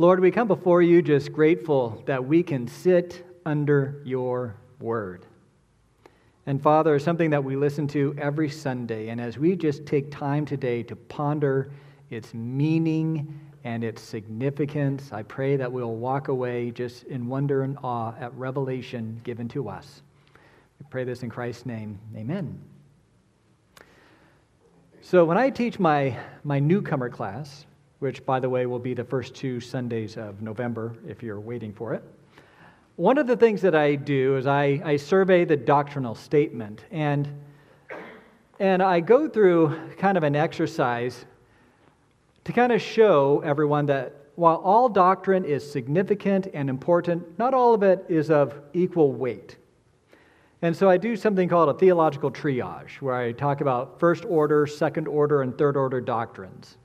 Lord, we come before you just grateful that we can sit under your word. And Father, something that we listen to every Sunday, and as we just take time today to ponder its meaning and its significance, I pray that we'll walk away just in wonder and awe at revelation given to us. We pray this in Christ's name. Amen. So, when I teach my, my newcomer class, which, by the way, will be the first two Sundays of November if you're waiting for it, one of the things that I do is I, I survey the doctrinal statement. And, and I go through kind of an exercise to kind of show everyone that while all doctrine is significant and important, not all of it is of equal weight. And so I do something called a theological triage, where I talk about first order, second order, and third order doctrines.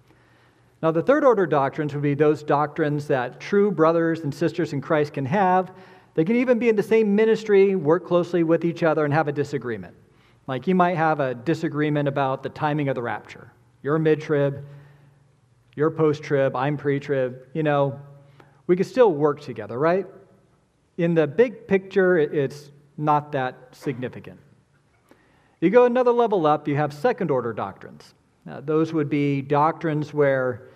Now, the third order doctrines would be those doctrines that true brothers and sisters in Christ can have. They can even be in the same ministry, work closely with each other, and have a disagreement. Like you might have a disagreement about the timing of the rapture. You're mid trib, you're post trib, I'm pre trib. You know, we could still work together, right? In the big picture, it's not that significant. You go another level up, you have second order doctrines. Now, those would be doctrines where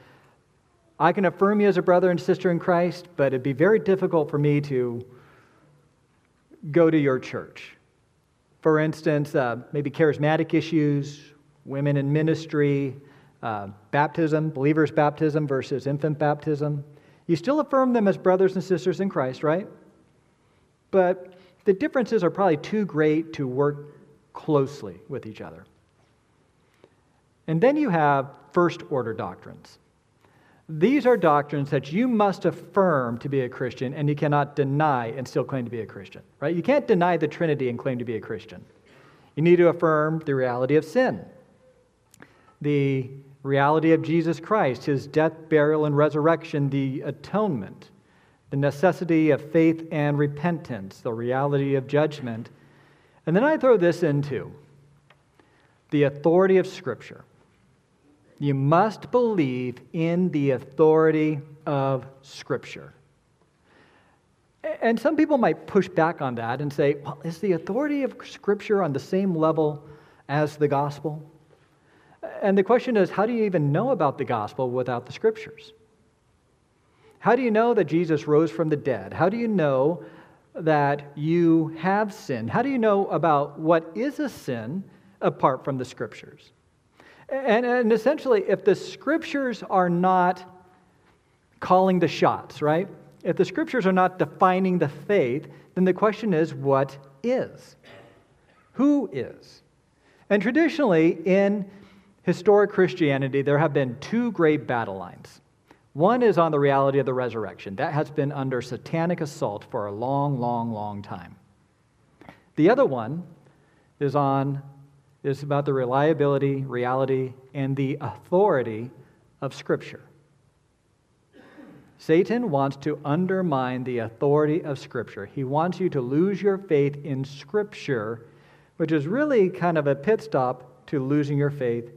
I can affirm you as a brother and sister in Christ, but it'd be very difficult for me to go to your church. For instance, uh, maybe charismatic issues, women in ministry, uh, baptism, believers' baptism versus infant baptism. You still affirm them as brothers and sisters in Christ, right? But the differences are probably too great to work closely with each other. And then you have first order doctrines. These are doctrines that you must affirm to be a Christian and you cannot deny and still claim to be a Christian, right? You can't deny the Trinity and claim to be a Christian. You need to affirm the reality of sin, the reality of Jesus Christ, his death, burial, and resurrection, the atonement, the necessity of faith and repentance, the reality of judgment. And then I throw this into the authority of Scripture. You must believe in the authority of Scripture. And some people might push back on that and say, well, is the authority of Scripture on the same level as the gospel? And the question is, how do you even know about the gospel without the Scriptures? How do you know that Jesus rose from the dead? How do you know that you have sinned? How do you know about what is a sin apart from the Scriptures? And, and essentially, if the scriptures are not calling the shots, right? If the scriptures are not defining the faith, then the question is what is? Who is? And traditionally, in historic Christianity, there have been two great battle lines. One is on the reality of the resurrection. That has been under satanic assault for a long, long, long time. The other one is on is about the reliability, reality, and the authority of Scripture. Satan wants to undermine the authority of Scripture. He wants you to lose your faith in Scripture, which is really kind of a pit stop to losing your faith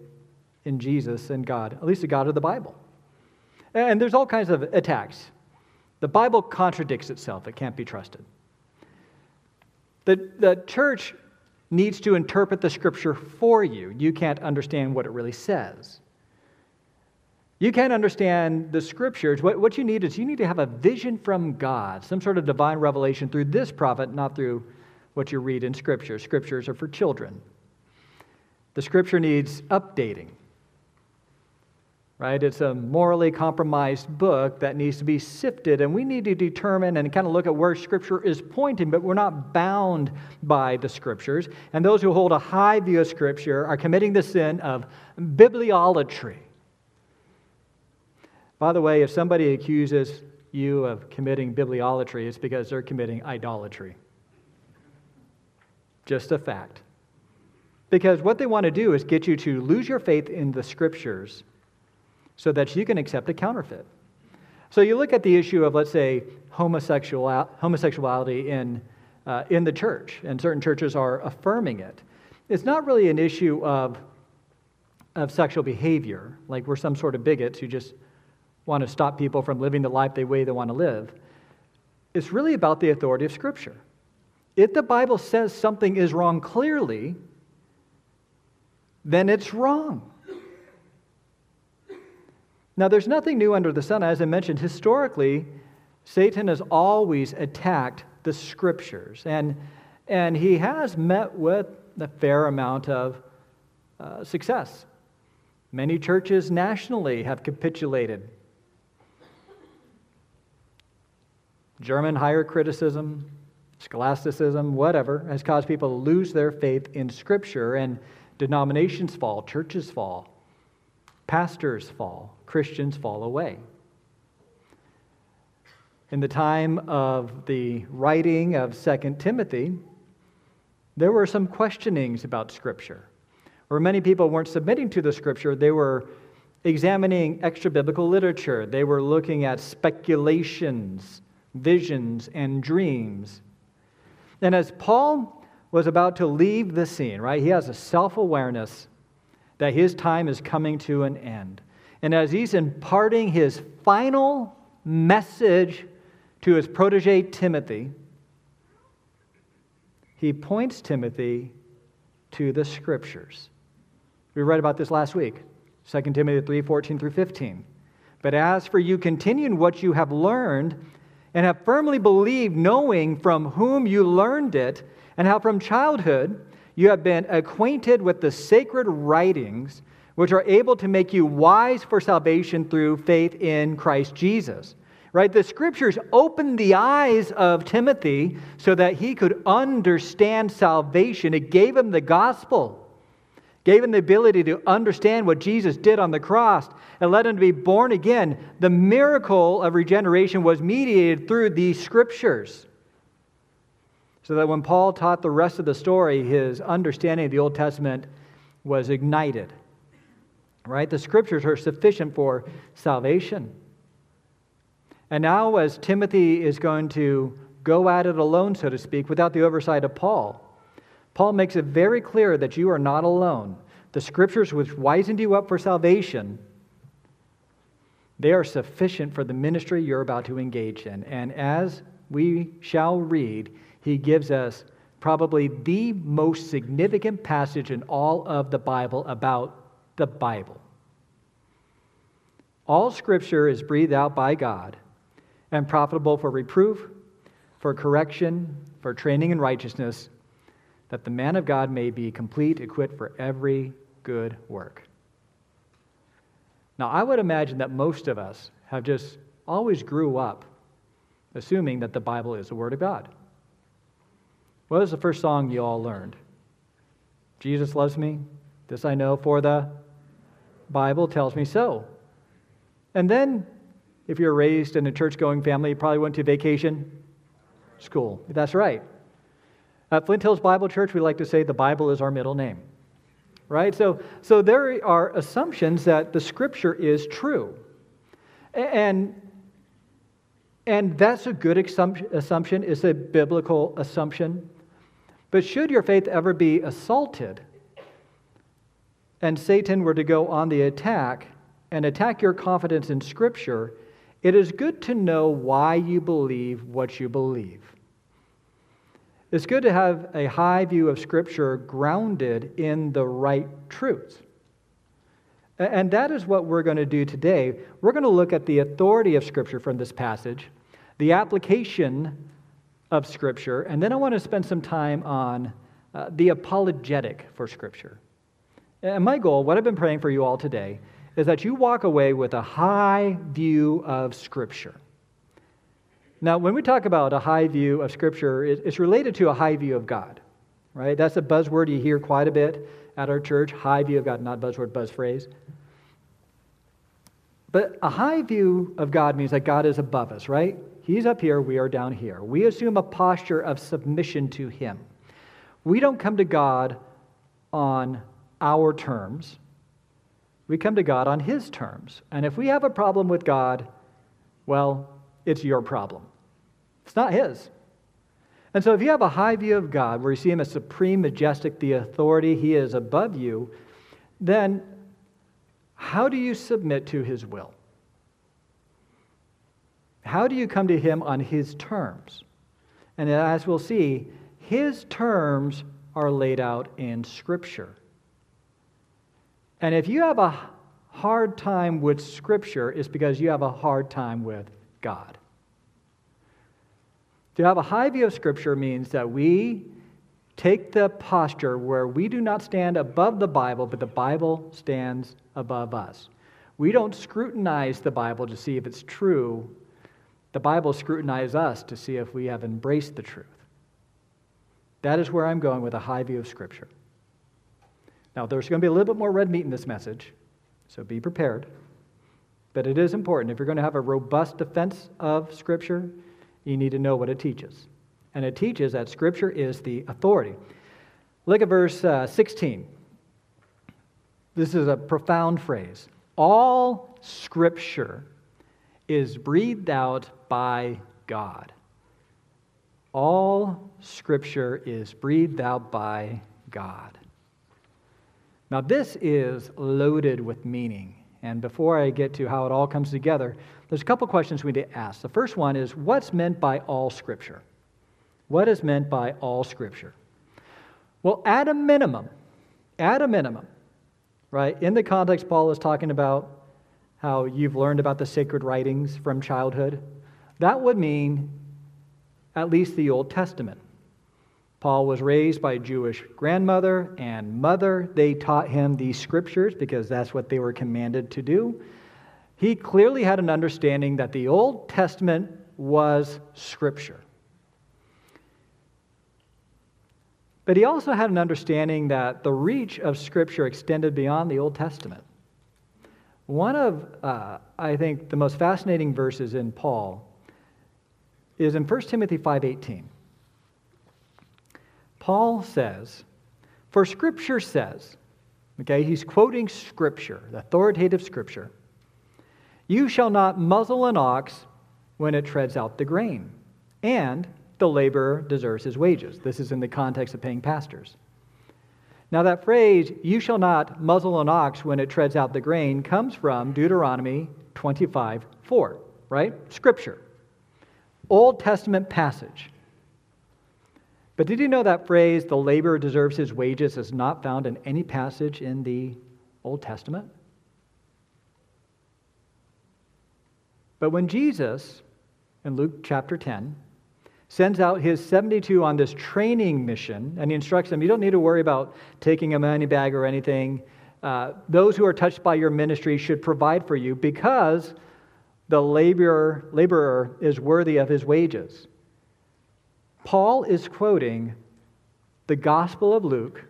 in Jesus and God, at least the God of the Bible. And there's all kinds of attacks. The Bible contradicts itself, it can't be trusted. The, the church needs to interpret the scripture for you. You can't understand what it really says. You can't understand the scriptures. What, what you need is you need to have a vision from God, some sort of divine revelation through this prophet, not through what you read in scripture. Scriptures are for children. The scripture needs updating right? It's a morally compromised book that needs to be sifted, and we need to determine and kind of look at where Scripture is pointing, but we're not bound by the Scriptures. And those who hold a high view of Scripture are committing the sin of bibliolatry. By the way, if somebody accuses you of committing bibliolatry, it's because they're committing idolatry. Just a fact. Because what they want to do is get you to lose your faith in the Scriptures so that you can accept a counterfeit. So you look at the issue of, let's say, homosexual, homosexuality in, uh, in the church, and certain churches are affirming it. It's not really an issue of, of sexual behavior, like we're some sort of bigots who just want to stop people from living the life the way they want to live. It's really about the authority of Scripture. If the Bible says something is wrong clearly, then it's wrong. Now, there's nothing new under the sun. As I mentioned, historically, Satan has always attacked the scriptures, and, and he has met with a fair amount of uh, success. Many churches nationally have capitulated. German higher criticism, scholasticism, whatever, has caused people to lose their faith in Scripture, and denominations fall, churches fall, pastors fall, Christians fall away. In the time of the writing of 2 Timothy, there were some questionings about Scripture, where many people weren't submitting to the Scripture, they were examining extra biblical literature, they were looking at speculations, visions, and dreams. And as Paul was about to leave the scene, right, he has a self awareness that his time is coming to an end. And as he's imparting his final message to his protege Timothy, he points Timothy to the scriptures. We read about this last week 2 Timothy 3 14 through 15. But as for you, continue in what you have learned and have firmly believed, knowing from whom you learned it, and how from childhood you have been acquainted with the sacred writings, which are able to make you wise for salvation through faith in Christ Jesus. Right? The scriptures opened the eyes of Timothy so that he could understand salvation. It gave him the gospel gave him the ability to understand what Jesus did on the cross and led him to be born again. The miracle of regeneration was mediated through these scriptures. So that when Paul taught the rest of the story, his understanding of the Old Testament was ignited. Right? The scriptures are sufficient for salvation. And now, as Timothy is going to go at it alone, so to speak, without the oversight of Paul, Paul makes it very clear that you are not alone. The scriptures which wizened you up for salvation, they are sufficient for the ministry you're about to engage in. And as we shall read, he gives us probably the most significant passage in all of the Bible about the Bible. All scripture is breathed out by God and profitable for reproof, for correction, for training in righteousness that the man of God may be complete, equipped for every good work. Now, I would imagine that most of us have just always grew up assuming that the Bible is the Word of God. What was the first song you all learned? Jesus loves me. This I know, for the Bible tells me so. And then, if you're raised in a church going family, you probably went to vacation school. That's right. At Flint Hills Bible Church, we like to say the Bible is our middle name. Right? So, so there are assumptions that the scripture is true. And, and that's a good assumption, it's a biblical assumption. But should your faith ever be assaulted and Satan were to go on the attack and attack your confidence in Scripture, it is good to know why you believe what you believe. It's good to have a high view of Scripture grounded in the right truths. And that is what we're going to do today. We're going to look at the authority of Scripture from this passage, the application of Scripture, and then I want to spend some time on uh, the apologetic for Scripture. And my goal, what I've been praying for you all today, is that you walk away with a high view of Scripture. Now, when we talk about a high view of Scripture, it's related to a high view of God, right? That's a buzzword you hear quite a bit at our church high view of God, not buzzword, buzz phrase. But a high view of God means that God is above us, right? He's up here, we are down here. We assume a posture of submission to Him. We don't come to God on our terms, we come to God on His terms. And if we have a problem with God, well, it's your problem. It's not his. And so if you have a high view of God, where you see him as supreme, majestic, the authority, he is above you, then how do you submit to his will? how do you come to Him on His terms? And as we'll see, His terms are laid out in Scripture. And if you have a hard time with Scripture, it's because you have a hard time with God. To have a high view of Scripture means that we take the posture where we do not stand above the Bible, but the Bible stands above us. We don't scrutinize the Bible to see if it's true. The Bible scrutinizes us to see if we have embraced the truth. That is where I'm going with a high view of Scripture. Now, there's going to be a little bit more red meat in this message, so be prepared. But it is important. If you're going to have a robust defense of Scripture, you need to know what it teaches. And it teaches that Scripture is the authority. Look at verse uh, 16. This is a profound phrase. All Scripture is breathed out by God. All Scripture is breathed out by God. Now, this is loaded with meaning. And before I get to how it all comes together, there's a couple questions we need to ask. The first one is what's meant by all Scripture? What is meant by all Scripture? Well, at a minimum, at a minimum, right, in the context Paul is talking about how you've learned about the sacred writings from childhood, that would mean at least the Old Testament. Paul was raised by a Jewish grandmother and mother. They taught him these scriptures because that's what they were commanded to do. He clearly had an understanding that the Old Testament was scripture. But he also had an understanding that the reach of scripture extended beyond the Old Testament. One of, uh, I think, the most fascinating verses in Paul is in 1 Timothy 5:18. Paul says, For Scripture says, okay, he's quoting Scripture, the authoritative Scripture, you shall not muzzle an ox when it treads out the grain, and the laborer deserves his wages. This is in the context of paying pastors. Now, that phrase, you shall not muzzle an ox when it treads out the grain, comes from Deuteronomy 25 4, right? Scripture. Old Testament passage. But did you know that phrase, the laborer deserves his wages, is not found in any passage in the Old Testament? But when Jesus, in Luke chapter 10, sends out his 72 on this training mission, and he instructs them, you don't need to worry about taking a money bag or anything. Uh, those who are touched by your ministry should provide for you because the laborer, laborer is worthy of his wages. Paul is quoting the Gospel of Luke,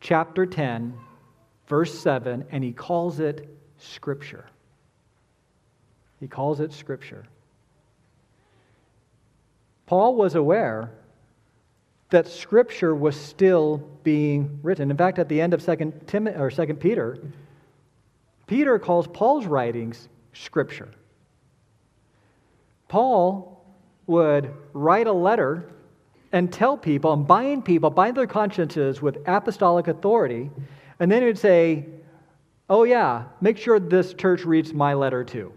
chapter 10, verse 7, and he calls it Scripture. He calls it Scripture. Paul was aware that Scripture was still being written. In fact, at the end of 2 Tim, or 2 Peter, Peter calls Paul's writings Scripture. Paul would write a letter and tell people and bind people, bind their consciences with apostolic authority, and then he would say, Oh, yeah, make sure this church reads my letter too.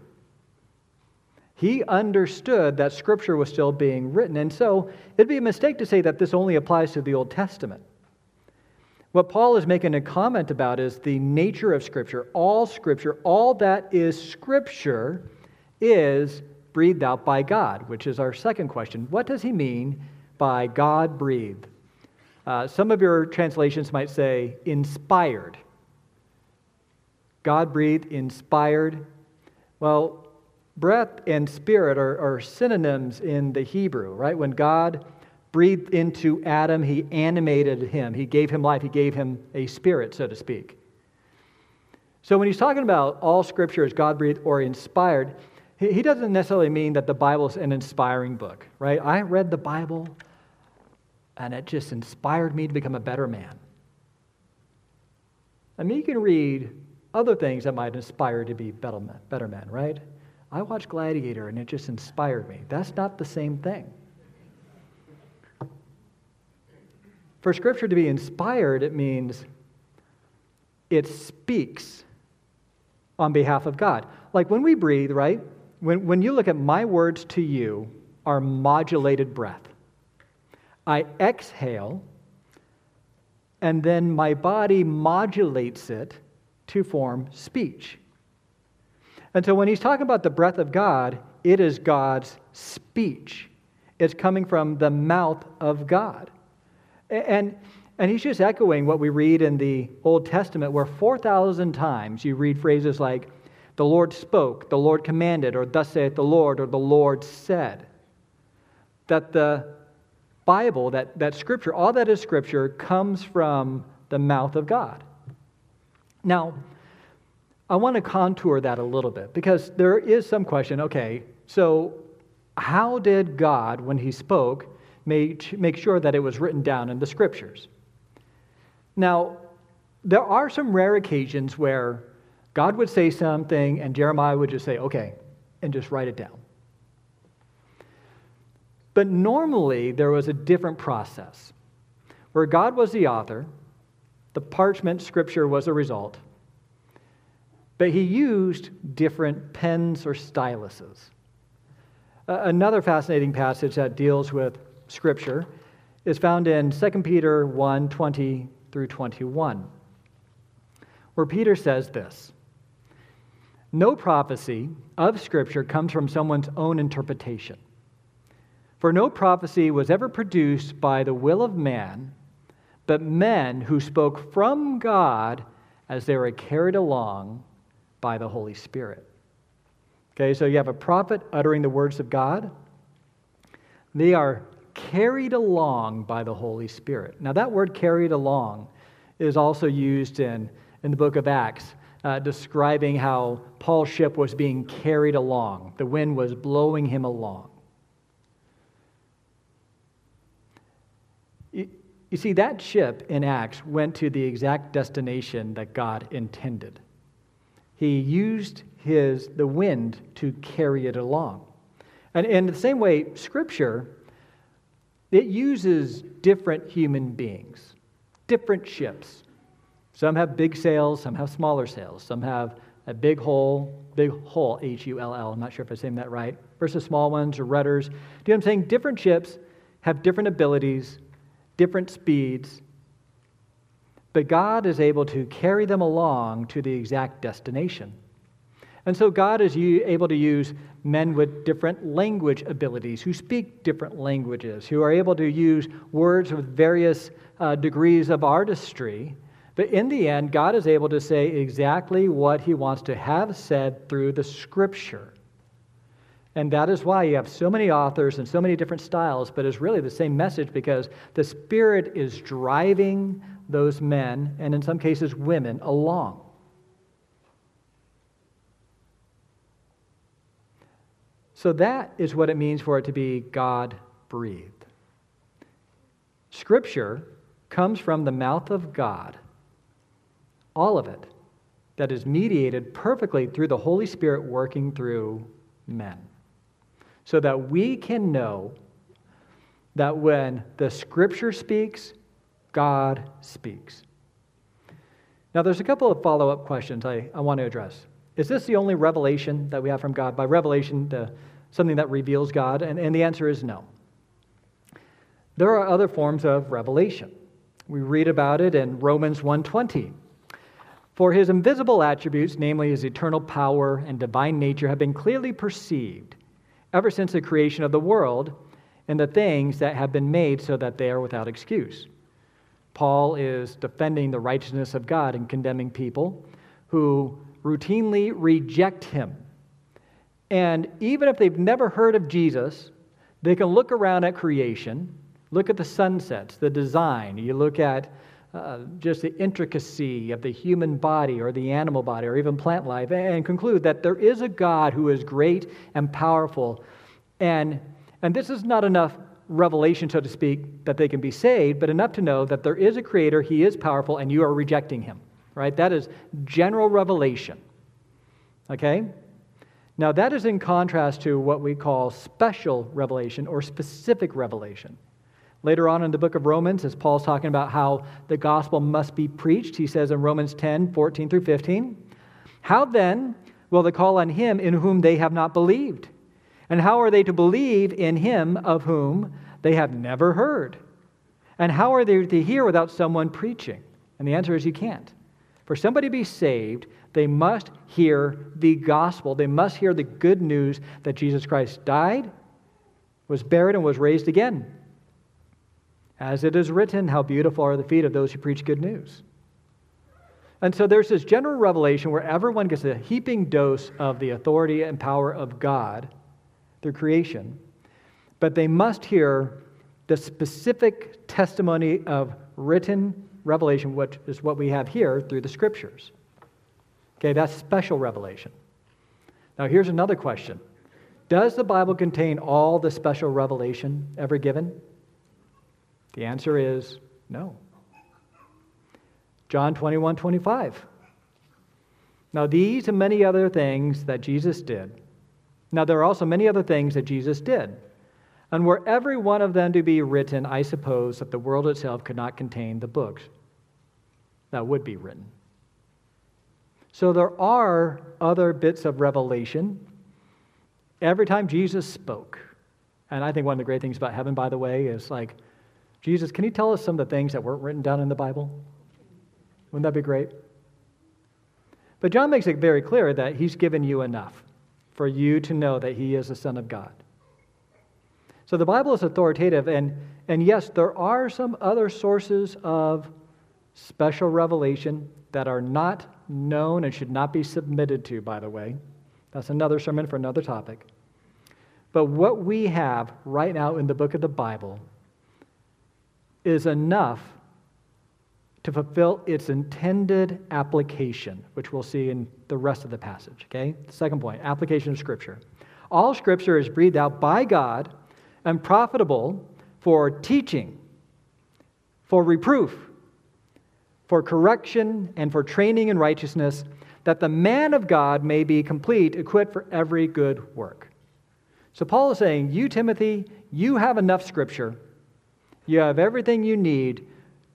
He understood that Scripture was still being written, and so it'd be a mistake to say that this only applies to the Old Testament. What Paul is making a comment about is the nature of Scripture. All Scripture, all that is Scripture, is breathed out by God, which is our second question. What does he mean by God breathed? Uh, some of your translations might say inspired. God breathed, inspired. Well, breath and spirit are, are synonyms in the Hebrew, right? When God breathed into Adam, he animated him, he gave him life, he gave him a spirit, so to speak. So when he's talking about all scripture is God breathed or inspired, he doesn't necessarily mean that the Bible is an inspiring book, right? I read the Bible and it just inspired me to become a better man. I mean, you can read other things that might inspire to be better men, better men, right? I watched Gladiator and it just inspired me. That's not the same thing. For Scripture to be inspired, it means it speaks on behalf of God. Like when we breathe, right? When, when you look at my words to you, are modulated breath. I exhale, and then my body modulates it to form speech. And so when he's talking about the breath of God, it is God's speech. It's coming from the mouth of God. And, and he's just echoing what we read in the Old Testament, where 4,000 times you read phrases like, the Lord spoke, the Lord commanded, or thus saith the Lord, or the Lord said. That the Bible, that, that Scripture, all that is Scripture, comes from the mouth of God. Now, I want to contour that a little bit because there is some question okay, so how did God, when He spoke, make, make sure that it was written down in the Scriptures? Now, there are some rare occasions where God would say something and Jeremiah would just say, okay, and just write it down. But normally, there was a different process where God was the author, the parchment scripture was a result, but he used different pens or styluses. Another fascinating passage that deals with scripture is found in 2 Peter 1 20 through 21, where Peter says this No prophecy of scripture comes from someone's own interpretation. For no prophecy was ever produced by the will of man, but men who spoke from God as they were carried along by the Holy Spirit. Okay, so you have a prophet uttering the words of God. They are carried along by the Holy Spirit. Now, that word carried along is also used in, in the book of Acts, uh, describing how Paul's ship was being carried along. The wind was blowing him along. You, you see, that ship in Acts went to the exact destination that God intended. He used his, the wind to carry it along. And in the same way, Scripture, it uses different human beings, different ships. Some have big sails, some have smaller sails, some have a big hull, big hull, H U L L, I'm not sure if I'm saying that right, versus small ones or rudders. Do you know what I'm saying? Different ships have different abilities, different speeds, but God is able to carry them along to the exact destination. And so God is able to use men with different language abilities, who speak different languages, who are able to use words with various uh, degrees of artistry. But in the end, God is able to say exactly what he wants to have said through the scripture. And that is why you have so many authors and so many different styles, but it's really the same message because the Spirit is driving those men, and in some cases, women, along. So that is what it means for it to be God breathed. Scripture comes from the mouth of God, all of it, that is mediated perfectly through the Holy Spirit working through men. So that we can know that when the Scripture speaks, God speaks. Now, there's a couple of follow up questions I, I want to address. Is this the only revelation that we have from God? By revelation, the, something that reveals God? And, and the answer is no. There are other forms of revelation. We read about it in Romans 1:20. For his invisible attributes, namely his eternal power and divine nature, have been clearly perceived ever since the creation of the world and the things that have been made so that they are without excuse. Paul is defending the righteousness of God and condemning people who routinely reject him. And even if they've never heard of Jesus, they can look around at creation, look at the sunsets, the design. You look at uh, just the intricacy of the human body or the animal body or even plant life and conclude that there is a God who is great and powerful. And, and this is not enough revelation, so to speak, that they can be saved, but enough to know that there is a creator, he is powerful, and you are rejecting him. Right? That is general revelation. Okay? Now, that is in contrast to what we call special revelation or specific revelation. Later on in the book of Romans, as Paul's talking about how the gospel must be preached, he says in Romans 10 14 through 15, How then will they call on him in whom they have not believed? And how are they to believe in him of whom they have never heard? And how are they to hear without someone preaching? And the answer is you can't. For somebody to be saved, they must hear the gospel. They must hear the good news that Jesus Christ died, was buried, and was raised again. As it is written, how beautiful are the feet of those who preach good news. And so there's this general revelation where everyone gets a heaping dose of the authority and power of God through creation, but they must hear the specific testimony of written revelation, which is what we have here through the scriptures. Okay, that's special revelation. Now, here's another question Does the Bible contain all the special revelation ever given? The answer is no. John 21 25. Now, these and many other things that Jesus did. Now, there are also many other things that Jesus did. And were every one of them to be written, I suppose that the world itself could not contain the books that would be written. So there are other bits of revelation. Every time Jesus spoke, and I think one of the great things about heaven, by the way, is like, Jesus, can you tell us some of the things that weren't written down in the Bible? Wouldn't that be great? But John makes it very clear that he's given you enough for you to know that he is the Son of God. So the Bible is authoritative, and, and yes, there are some other sources of special revelation that are not known and should not be submitted to, by the way. That's another sermon for another topic. But what we have right now in the book of the Bible is enough to fulfill its intended application, which we'll see in the rest of the passage. Okay? Second point application of Scripture. All Scripture is breathed out by God and profitable for teaching, for reproof, for correction, and for training in righteousness, that the man of God may be complete, equipped for every good work. So Paul is saying, You, Timothy, you have enough Scripture. You have everything you need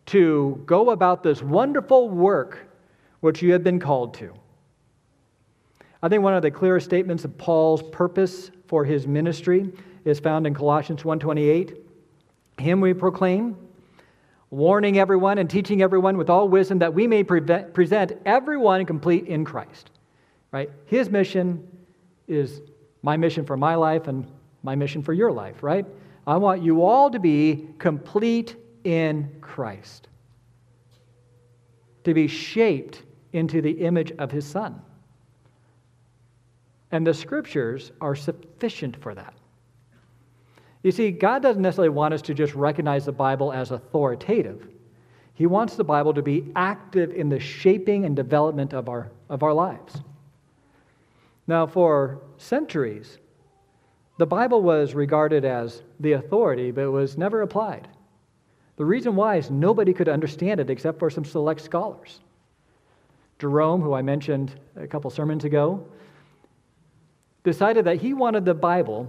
to go about this wonderful work which you have been called to. I think one of the clearest statements of Paul's purpose for his ministry is found in Colossians 1:28. Him we proclaim, warning everyone and teaching everyone with all wisdom that we may prevent, present everyone complete in Christ. Right? His mission is my mission for my life and my mission for your life, right? I want you all to be complete in Christ, to be shaped into the image of his Son. And the scriptures are sufficient for that. You see, God doesn't necessarily want us to just recognize the Bible as authoritative. He wants the Bible to be active in the shaping and development of our, of our lives. Now, for centuries, the Bible was regarded as the authority, but it was never applied. The reason why is nobody could understand it except for some select scholars. Jerome, who I mentioned a couple sermons ago, decided that he wanted the Bible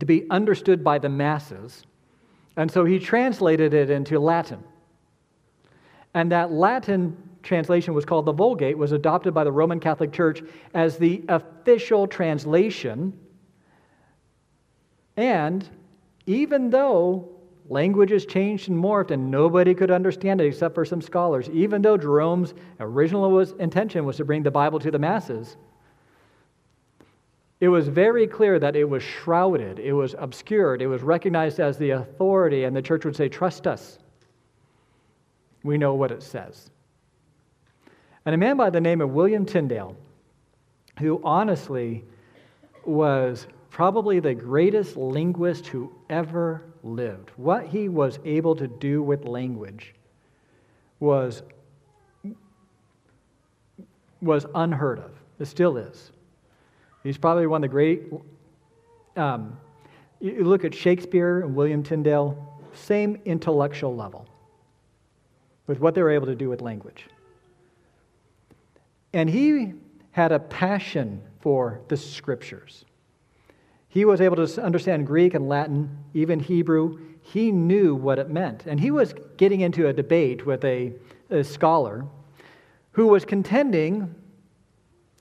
to be understood by the masses, and so he translated it into Latin. And that Latin translation was called the Vulgate, was adopted by the Roman Catholic Church as the official translation and even though languages changed and morphed and nobody could understand it except for some scholars, even though Jerome's original was, intention was to bring the Bible to the masses, it was very clear that it was shrouded, it was obscured, it was recognized as the authority, and the church would say, Trust us. We know what it says. And a man by the name of William Tyndale, who honestly was probably the greatest linguist who ever lived. What he was able to do with language was, was unheard of. It still is. He's probably one of the great. Um, you look at Shakespeare and William Tyndale, same intellectual level with what they were able to do with language. And he had a passion for the scriptures. He was able to understand Greek and Latin, even Hebrew. He knew what it meant. And he was getting into a debate with a, a scholar who was contending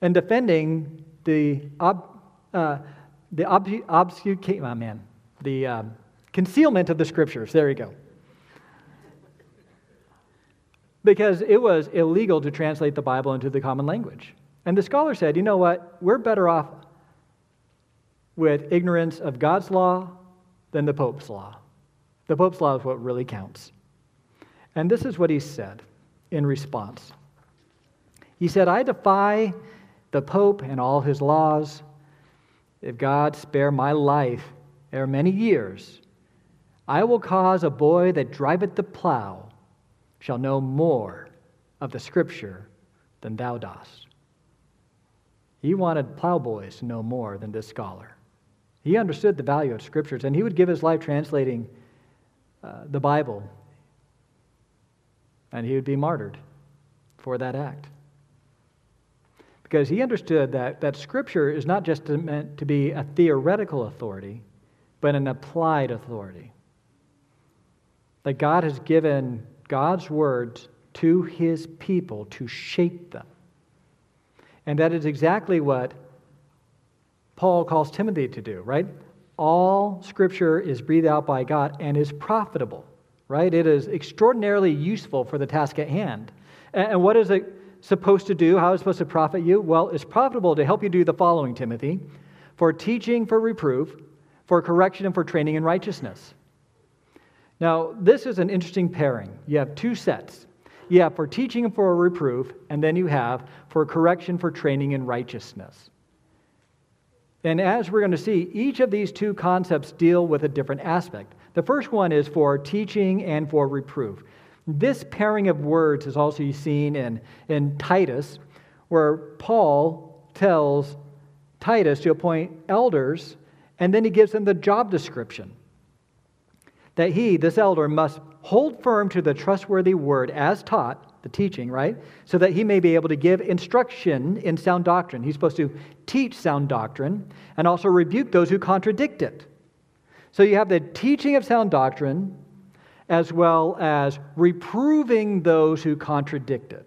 and defending the, ob, uh, the obfu- obfuscate, oh man, the um, concealment of the scriptures. There you go. Because it was illegal to translate the Bible into the common language. And the scholar said, you know what? We're better off with ignorance of God's law than the Pope's law. The Pope's law is what really counts. And this is what he said in response. He said, I defy the Pope and all his laws. If God spare my life ere many years, I will cause a boy that driveth the plow shall know more of the Scripture than thou dost. He wanted plowboys to know more than this scholar. He understood the value of Scriptures, and he would give his life translating uh, the Bible, and he would be martyred for that act. Because he understood that, that Scripture is not just meant to be a theoretical authority, but an applied authority. That God has given God's words to his people to shape them. And that is exactly what Paul calls Timothy to do, right? All scripture is breathed out by God and is profitable, right? It is extraordinarily useful for the task at hand. And what is it supposed to do? How is it supposed to profit you? Well, it's profitable to help you do the following, Timothy for teaching, for reproof, for correction, and for training in righteousness. Now, this is an interesting pairing. You have two sets. You have for teaching and for reproof, and then you have for correction, for training in righteousness. And as we're going to see, each of these two concepts deal with a different aspect. The first one is for teaching and for reproof. This pairing of words is also seen in, in Titus, where Paul tells Titus to appoint elders, and then he gives them the job description that he, this elder, must hold firm to the trustworthy word as taught, the teaching, right? So that he may be able to give instruction in sound doctrine. He's supposed to teach sound doctrine and also rebuke those who contradict it. So you have the teaching of sound doctrine as well as reproving those who contradict it.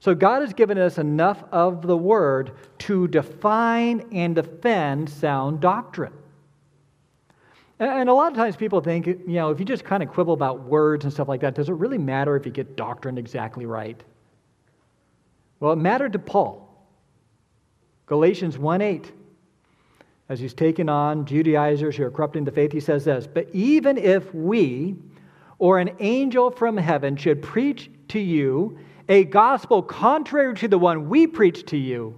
So God has given us enough of the word to define and defend sound doctrine. And a lot of times people think, you know, if you just kind of quibble about words and stuff like that, does it really matter if you get doctrine exactly right? Well, it mattered to Paul. Galatians 1 8. As he's taken on Judaizers who are corrupting the faith, he says this But even if we or an angel from heaven should preach to you a gospel contrary to the one we preach to you,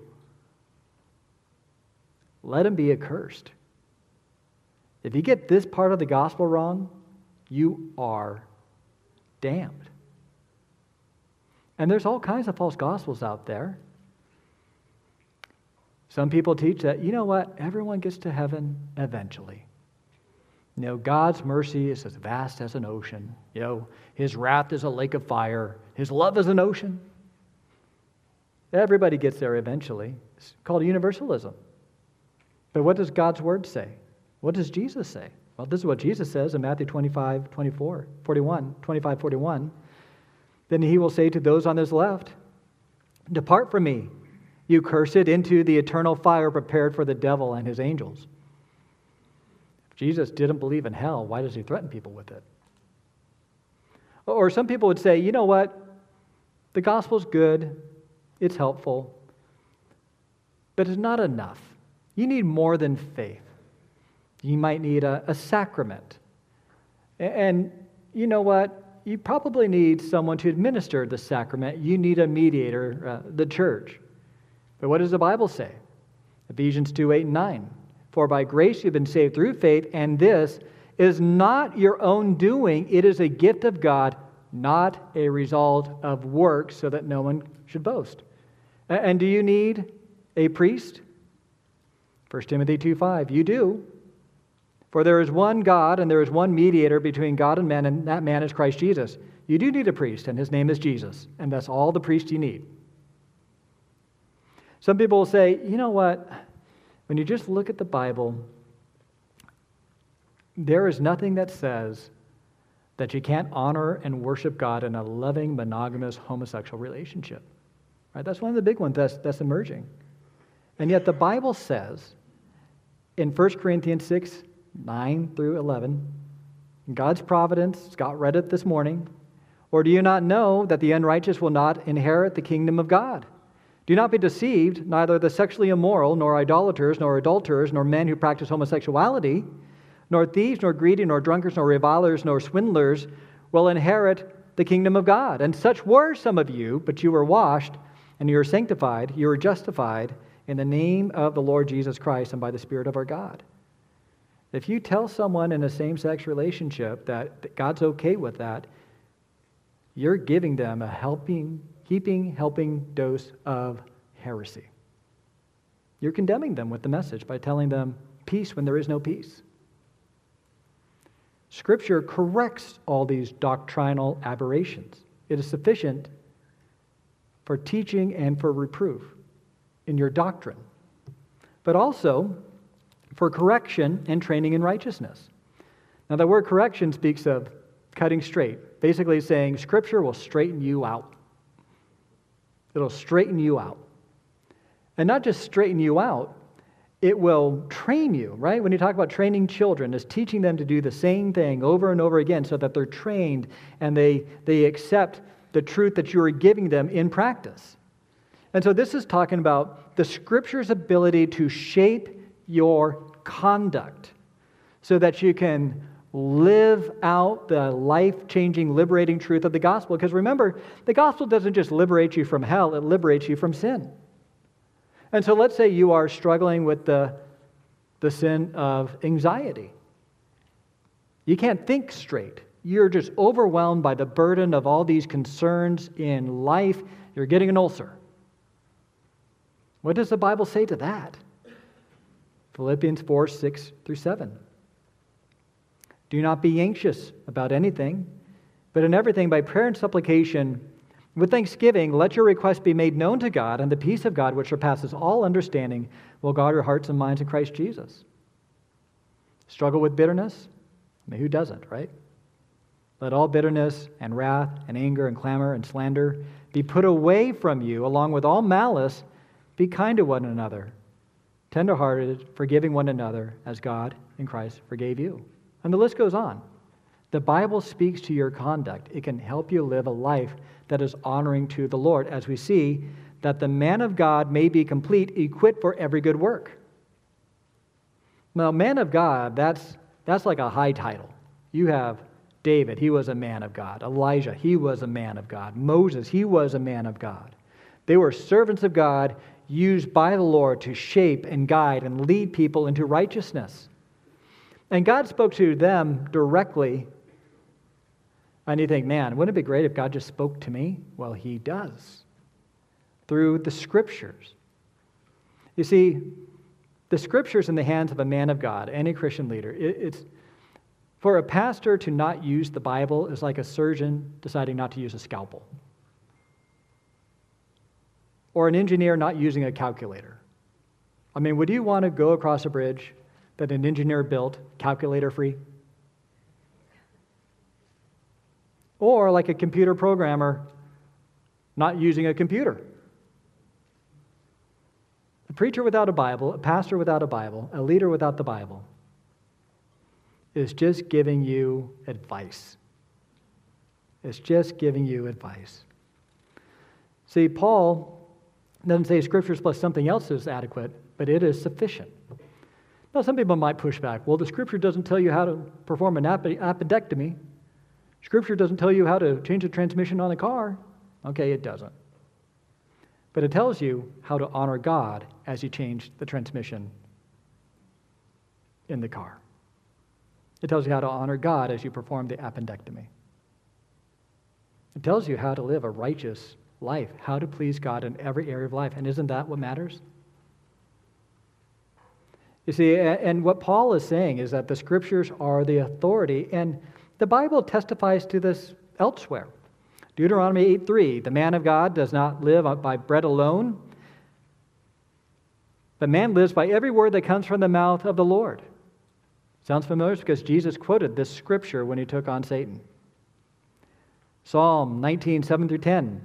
let him be accursed. If you get this part of the gospel wrong, you are damned. And there's all kinds of false gospels out there. Some people teach that, you know what, everyone gets to heaven eventually. You know, God's mercy is as vast as an ocean. You know, his wrath is a lake of fire. His love is an ocean. Everybody gets there eventually. It's called universalism. But what does God's word say? What does Jesus say? Well, this is what Jesus says in Matthew 25, 24, 41, 25, 41. Then he will say to those on his left, Depart from me, you cursed, into the eternal fire prepared for the devil and his angels. If Jesus didn't believe in hell, why does he threaten people with it? Or some people would say, you know what? The gospel's good, it's helpful, but it's not enough. You need more than faith. You might need a, a sacrament. And you know what? You probably need someone to administer the sacrament. You need a mediator, uh, the church. But what does the Bible say? Ephesians 2 8 and 9. For by grace you've been saved through faith, and this is not your own doing, it is a gift of God, not a result of works, so that no one should boast. And do you need a priest? 1 Timothy 2 5. You do. For there is one God and there is one mediator between God and man, and that man is Christ Jesus. You do need a priest, and his name is Jesus, and that's all the priest you need. Some people will say, you know what? When you just look at the Bible, there is nothing that says that you can't honor and worship God in a loving, monogamous, homosexual relationship. Right? That's one of the big ones that's, that's emerging. And yet the Bible says in 1 Corinthians 6 9 through 11, God's providence, Scott read it this morning, or do you not know that the unrighteous will not inherit the kingdom of God? Do not be deceived, neither the sexually immoral, nor idolaters, nor adulterers, nor men who practice homosexuality, nor thieves, nor greedy, nor drunkards, nor revilers, nor swindlers will inherit the kingdom of God. And such were some of you, but you were washed, and you were sanctified, you were justified in the name of the Lord Jesus Christ and by the Spirit of our God. If you tell someone in a same sex relationship that, that God's okay with that, you're giving them a helping, keeping, helping dose of heresy. You're condemning them with the message by telling them peace when there is no peace. Scripture corrects all these doctrinal aberrations. It is sufficient for teaching and for reproof in your doctrine, but also for correction and training in righteousness. Now, the word correction speaks of cutting straight, basically saying Scripture will straighten you out. It'll straighten you out. And not just straighten you out, it will train you, right? When you talk about training children, is teaching them to do the same thing over and over again so that they're trained and they, they accept the truth that you are giving them in practice. And so this is talking about the scripture's ability to shape your conduct so that you can live out the life changing, liberating truth of the gospel. Because remember, the gospel doesn't just liberate you from hell, it liberates you from sin. And so let's say you are struggling with the, the sin of anxiety. You can't think straight. You're just overwhelmed by the burden of all these concerns in life. You're getting an ulcer. What does the Bible say to that? Philippians 4 6 through 7. Do not be anxious about anything, but in everything, by prayer and supplication, with thanksgiving, let your requests be made known to God, and the peace of God, which surpasses all understanding, will guard your hearts and minds in Christ Jesus. Struggle with bitterness? I mean, who doesn't, right? Let all bitterness and wrath and anger and clamor and slander be put away from you, along with all malice be kind to one another, tenderhearted, forgiving one another as God in Christ forgave you. And the list goes on. The Bible speaks to your conduct. It can help you live a life that is honoring to the Lord, as we see that the man of God may be complete, equipped for every good work. Now, man of God, that's, that's like a high title. You have David, he was a man of God. Elijah, he was a man of God. Moses, he was a man of God. They were servants of God used by the Lord to shape and guide and lead people into righteousness. And God spoke to them directly. And you think, man, wouldn't it be great if God just spoke to me? Well, He does through the Scriptures. You see, the Scriptures in the hands of a man of God, any Christian leader, it's for a pastor to not use the Bible is like a surgeon deciding not to use a scalpel or an engineer not using a calculator. I mean, would you want to go across a bridge that an engineer built calculator free? Or like a computer programmer not using a computer? A preacher without a Bible, a pastor without a Bible, a leader without the Bible is just giving you advice. It's just giving you advice. See, Paul doesn't say scriptures plus something else is adequate, but it is sufficient. Now, some people might push back. Well, the scripture doesn't tell you how to perform an appendectomy. Scripture doesn't tell you how to change the transmission on a car. Okay, it doesn't. But it tells you how to honor God as you change the transmission in the car. It tells you how to honor God as you perform the appendectomy. It tells you how to live a righteous life, how to please God in every area of life. And isn't that what matters? You see, and what Paul is saying is that the scriptures are the authority, and the Bible testifies to this elsewhere. Deuteronomy 8:3, the man of God does not live by bread alone, but man lives by every word that comes from the mouth of the Lord. Sounds familiar because Jesus quoted this scripture when he took on Satan. Psalm 19, 7 through 10.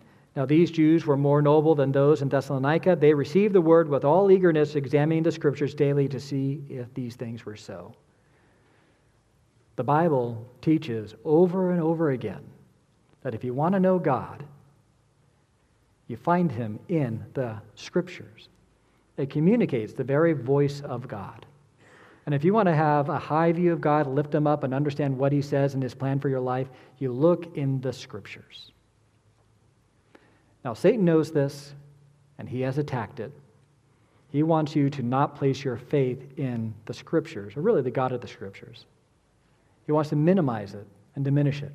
Now these Jews were more noble than those in Thessalonica. They received the word with all eagerness, examining the scriptures daily to see if these things were so. The Bible teaches over and over again that if you want to know God, you find him in the scriptures. It communicates the very voice of God. And if you want to have a high view of God, lift him up, and understand what he says and his plan for your life, you look in the scriptures. Now, Satan knows this, and he has attacked it. He wants you to not place your faith in the scriptures, or really the God of the scriptures. He wants to minimize it and diminish it.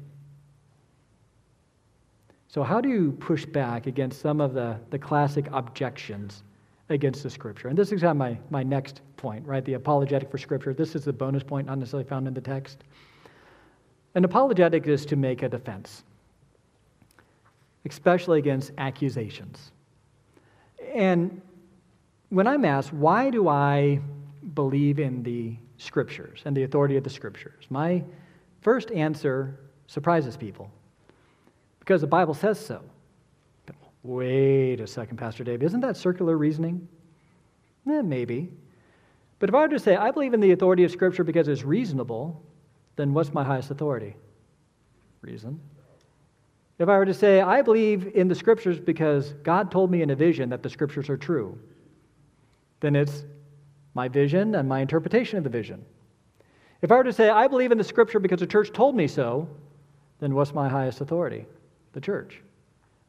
So, how do you push back against some of the, the classic objections against the scripture? And this is kind of my, my next point, right? The apologetic for scripture. This is the bonus point, not necessarily found in the text. An apologetic is to make a defense, especially against accusations. And when I'm asked, why do I believe in the scriptures and the authority of the scriptures, my first answer surprises people because the Bible says so. Wait a second, Pastor Dave. Isn't that circular reasoning? Eh, maybe. But if I were to say, I believe in the authority of Scripture because it's reasonable, then what's my highest authority? Reason. If I were to say, I believe in the Scriptures because God told me in a vision that the Scriptures are true, then it's my vision and my interpretation of the vision. If I were to say, I believe in the Scripture because the church told me so, then what's my highest authority? The church.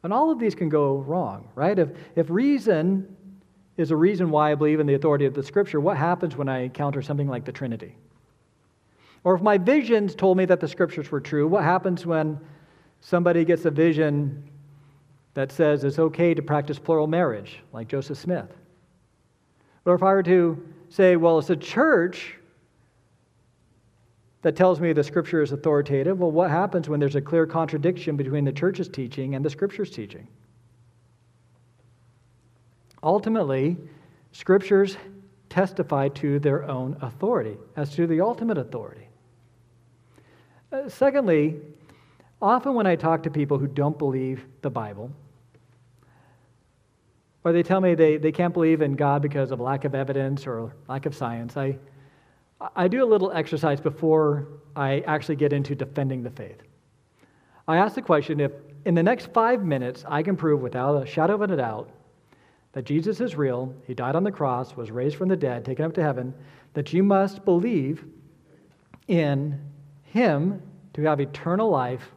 And all of these can go wrong, right? If, if reason is a reason why I believe in the authority of the Scripture, what happens when I encounter something like the Trinity? Or if my visions told me that the Scriptures were true, what happens when somebody gets a vision that says it's okay to practice plural marriage, like Joseph Smith? Or if I were to say, well, it's a church that tells me the scripture is authoritative. Well, what happens when there's a clear contradiction between the church's teaching and the scripture's teaching? Ultimately, scriptures testify to their own authority as to the ultimate authority. Uh, secondly, often when I talk to people who don't believe the Bible, or they tell me they, they can't believe in God because of lack of evidence or lack of science, I, I do a little exercise before I actually get into defending the faith. I ask the question if in the next five minutes I can prove without a shadow of a doubt that Jesus is real, he died on the cross, was raised from the dead, taken up to heaven, that you must believe in him to have eternal life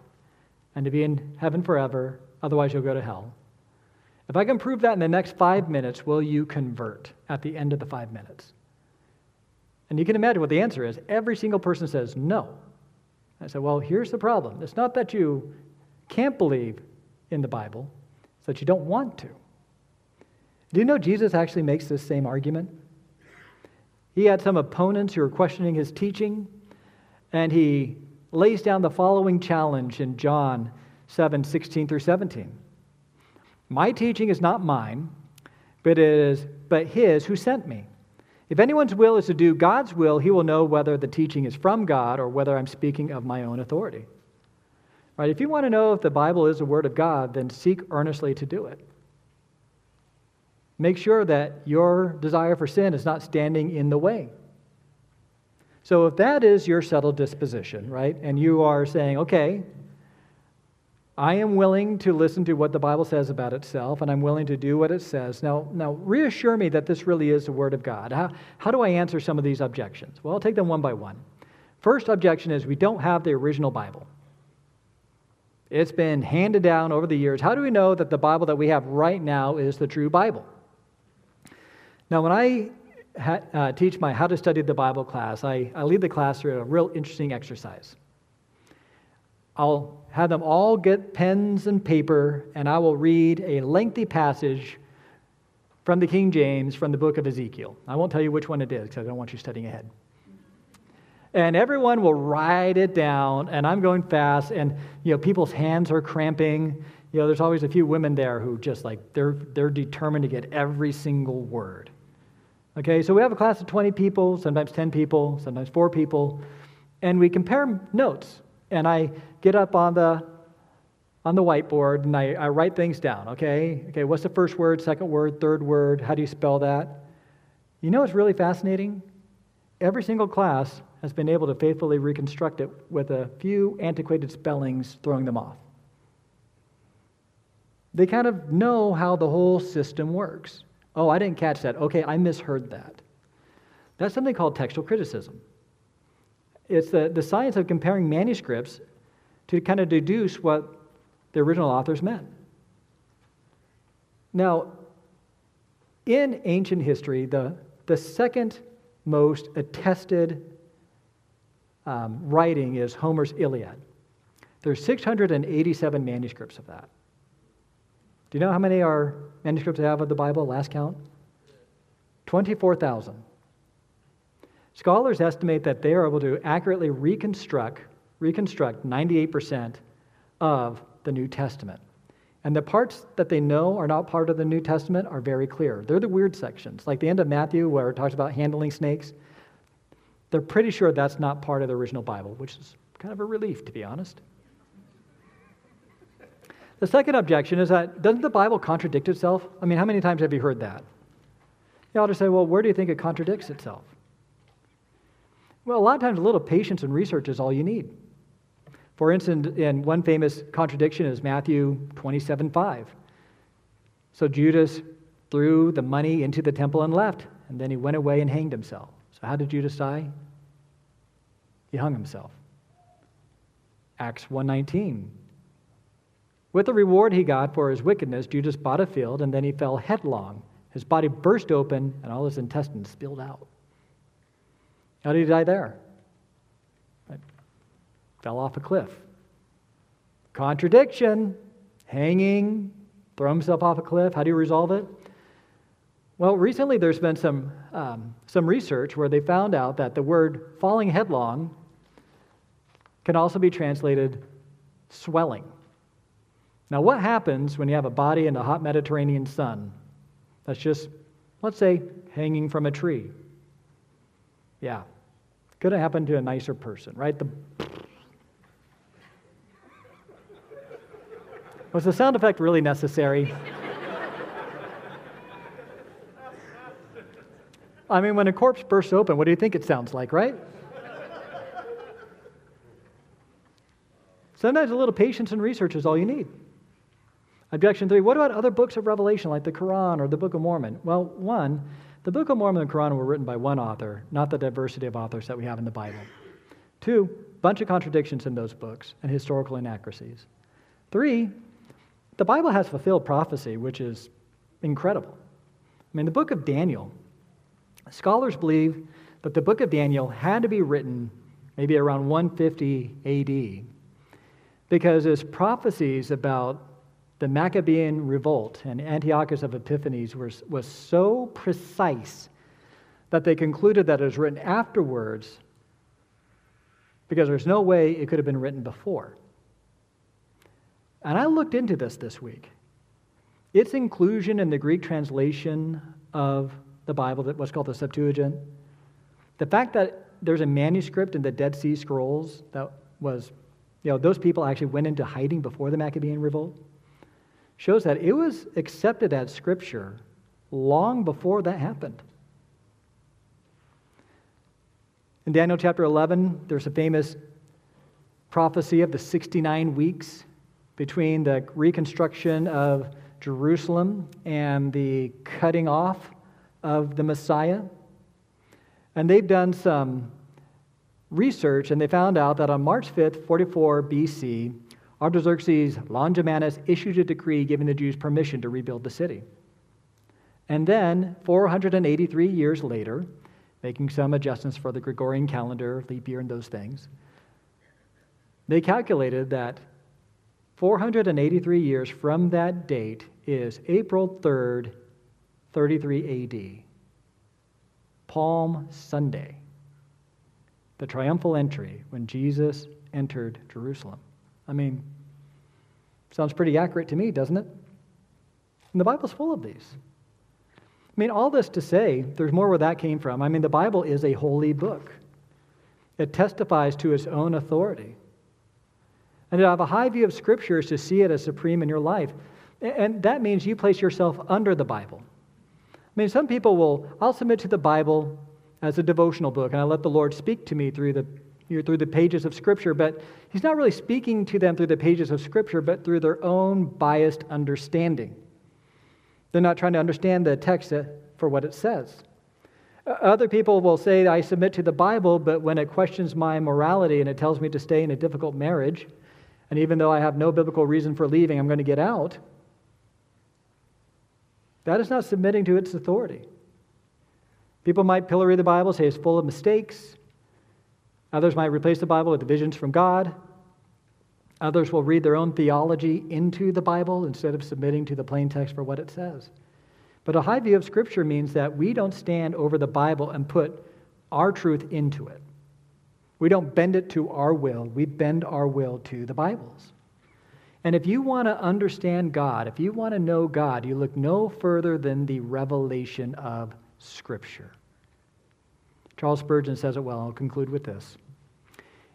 and to be in heaven forever, otherwise you'll go to hell. If I can prove that in the next five minutes, will you convert at the end of the five minutes? And you can imagine what the answer is. Every single person says no. I said, well, here's the problem. It's not that you can't believe in the Bible, it's that you don't want to. Do you know Jesus actually makes this same argument? He had some opponents who were questioning his teaching, and he lays down the following challenge in John 7 16 through 17. My teaching is not mine, but it is but his who sent me. If anyone's will is to do God's will, he will know whether the teaching is from God or whether I'm speaking of my own authority. Right? If you want to know if the Bible is the Word of God, then seek earnestly to do it. Make sure that your desire for sin is not standing in the way. So, if that is your settled disposition, right, and you are saying, okay, I am willing to listen to what the Bible says about itself, and I'm willing to do what it says. Now, now reassure me that this really is the Word of God. How, how do I answer some of these objections? Well, I'll take them one by one. First objection is we don't have the original Bible. It's been handed down over the years. How do we know that the Bible that we have right now is the true Bible? Now, when I ha- uh, teach my How to Study the Bible class, I, I lead the class through a real interesting exercise. I'll have them all get pens and paper, and I will read a lengthy passage from the King James from the book of Ezekiel. I won't tell you which one it is because I don't want you studying ahead. And everyone will write it down, and I'm going fast, and you know, people's hands are cramping. You know, there's always a few women there who just like they're they're determined to get every single word. Okay, so we have a class of 20 people, sometimes 10 people, sometimes four people, and we compare notes. And I get up on the on the whiteboard and I, I write things down, okay? Okay, what's the first word, second word, third word? How do you spell that? You know what's really fascinating? Every single class has been able to faithfully reconstruct it with a few antiquated spellings throwing them off. They kind of know how the whole system works. Oh, I didn't catch that. Okay, I misheard that. That's something called textual criticism. It's the, the science of comparing manuscripts to kind of deduce what the original authors meant. Now, in ancient history, the, the second most attested um, writing is Homer's Iliad. There's 687 manuscripts of that. Do you know how many are manuscripts have of the Bible, last count? 24,000. Scholars estimate that they are able to accurately reconstruct, reconstruct 98% of the New Testament. And the parts that they know are not part of the New Testament are very clear. They're the weird sections, like the end of Matthew where it talks about handling snakes. They're pretty sure that's not part of the original Bible, which is kind of a relief, to be honest. The second objection is that doesn't the Bible contradict itself? I mean, how many times have you heard that? You ought to say, well, where do you think it contradicts itself? Well, a lot of times, a little patience and research is all you need. For instance, in one famous contradiction is Matthew 27 5. So Judas threw the money into the temple and left, and then he went away and hanged himself. So, how did Judas die? He hung himself. Acts 119 with the reward he got for his wickedness, Judas bought a field, and then he fell headlong. His body burst open, and all his intestines spilled out. How did he die there? Fell off a cliff. Contradiction, hanging, throw himself off a cliff. How do you resolve it? Well, recently there's been some, um, some research where they found out that the word falling headlong can also be translated swelling. Now, what happens when you have a body in the hot Mediterranean sun that's just, let's say, hanging from a tree? Yeah, could have happened to a nicer person, right? The Was the sound effect really necessary? I mean, when a corpse bursts open, what do you think it sounds like, right? Sometimes a little patience and research is all you need. Objection three what about other books of Revelation like the Quran or the Book of Mormon? Well, one, the Book of Mormon and the Quran were written by one author, not the diversity of authors that we have in the Bible. Two, bunch of contradictions in those books and historical inaccuracies. Three, the Bible has fulfilled prophecy, which is incredible. I mean, the book of Daniel, scholars believe that the book of Daniel had to be written maybe around 150 AD because its prophecies about the Maccabean revolt and Antiochus of Epiphanes was, was so precise that they concluded that it was written afterwards because there's no way it could have been written before. And I looked into this this week. Its inclusion in the Greek translation of the Bible, that what's called the Septuagint, the fact that there's a manuscript in the Dead Sea Scrolls that was, you know, those people actually went into hiding before the Maccabean revolt shows that it was accepted as scripture long before that happened. In Daniel chapter 11, there's a famous prophecy of the 69 weeks between the reconstruction of Jerusalem and the cutting off of the Messiah. And they've done some research and they found out that on March 5th, 44 BC, Artaxerxes Longimanus issued a decree giving the Jews permission to rebuild the city. And then, 483 years later, making some adjustments for the Gregorian calendar, leap year, and those things, They calculated that 483 years from that date is April 3rd, 33 AD. Palm Sunday, the triumphal entry when Jesus entered Jerusalem. I mean, sounds pretty accurate to me, doesn't it? And the Bible's full of these. I mean, all this to say, there's more where that came from. I mean, the Bible is a holy book, it testifies to its own authority. And to have a high view of Scripture is to see it as supreme in your life. And that means you place yourself under the Bible. I mean, some people will, I'll submit to the Bible as a devotional book, and I let the Lord speak to me through the, through the pages of Scripture, but He's not really speaking to them through the pages of Scripture, but through their own biased understanding. They're not trying to understand the text for what it says. Other people will say, I submit to the Bible, but when it questions my morality and it tells me to stay in a difficult marriage, and even though I have no biblical reason for leaving, I'm going to get out, that is not submitting to its authority. People might pillory the Bible, say it's full of mistakes. Others might replace the Bible with visions from God. Others will read their own theology into the Bible instead of submitting to the plain text for what it says. But a high view of Scripture means that we don't stand over the Bible and put our truth into it. We don't bend it to our will, we bend our will to the Bible's. And if you want to understand God, if you want to know God, you look no further than the revelation of Scripture. Charles Spurgeon says it well. I'll conclude with this.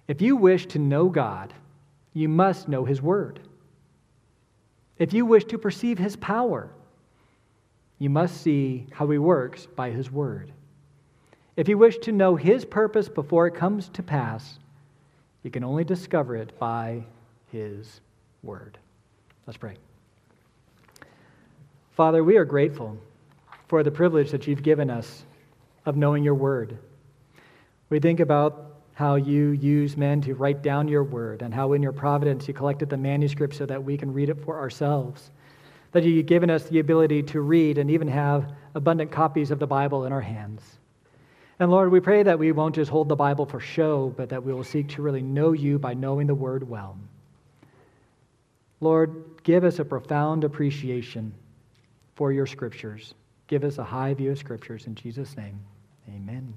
If you wish to know God, you must know His Word. If you wish to perceive His power, you must see how He works by His Word. If you wish to know His purpose before it comes to pass, you can only discover it by His Word. Let's pray. Father, we are grateful for the privilege that you've given us of knowing your Word. We think about how you use men to write down your word and how in your providence you collected the manuscript so that we can read it for ourselves. That you've given us the ability to read and even have abundant copies of the Bible in our hands. And Lord, we pray that we won't just hold the Bible for show, but that we will seek to really know you by knowing the word well. Lord, give us a profound appreciation for your scriptures. Give us a high view of scriptures. In Jesus' name, amen.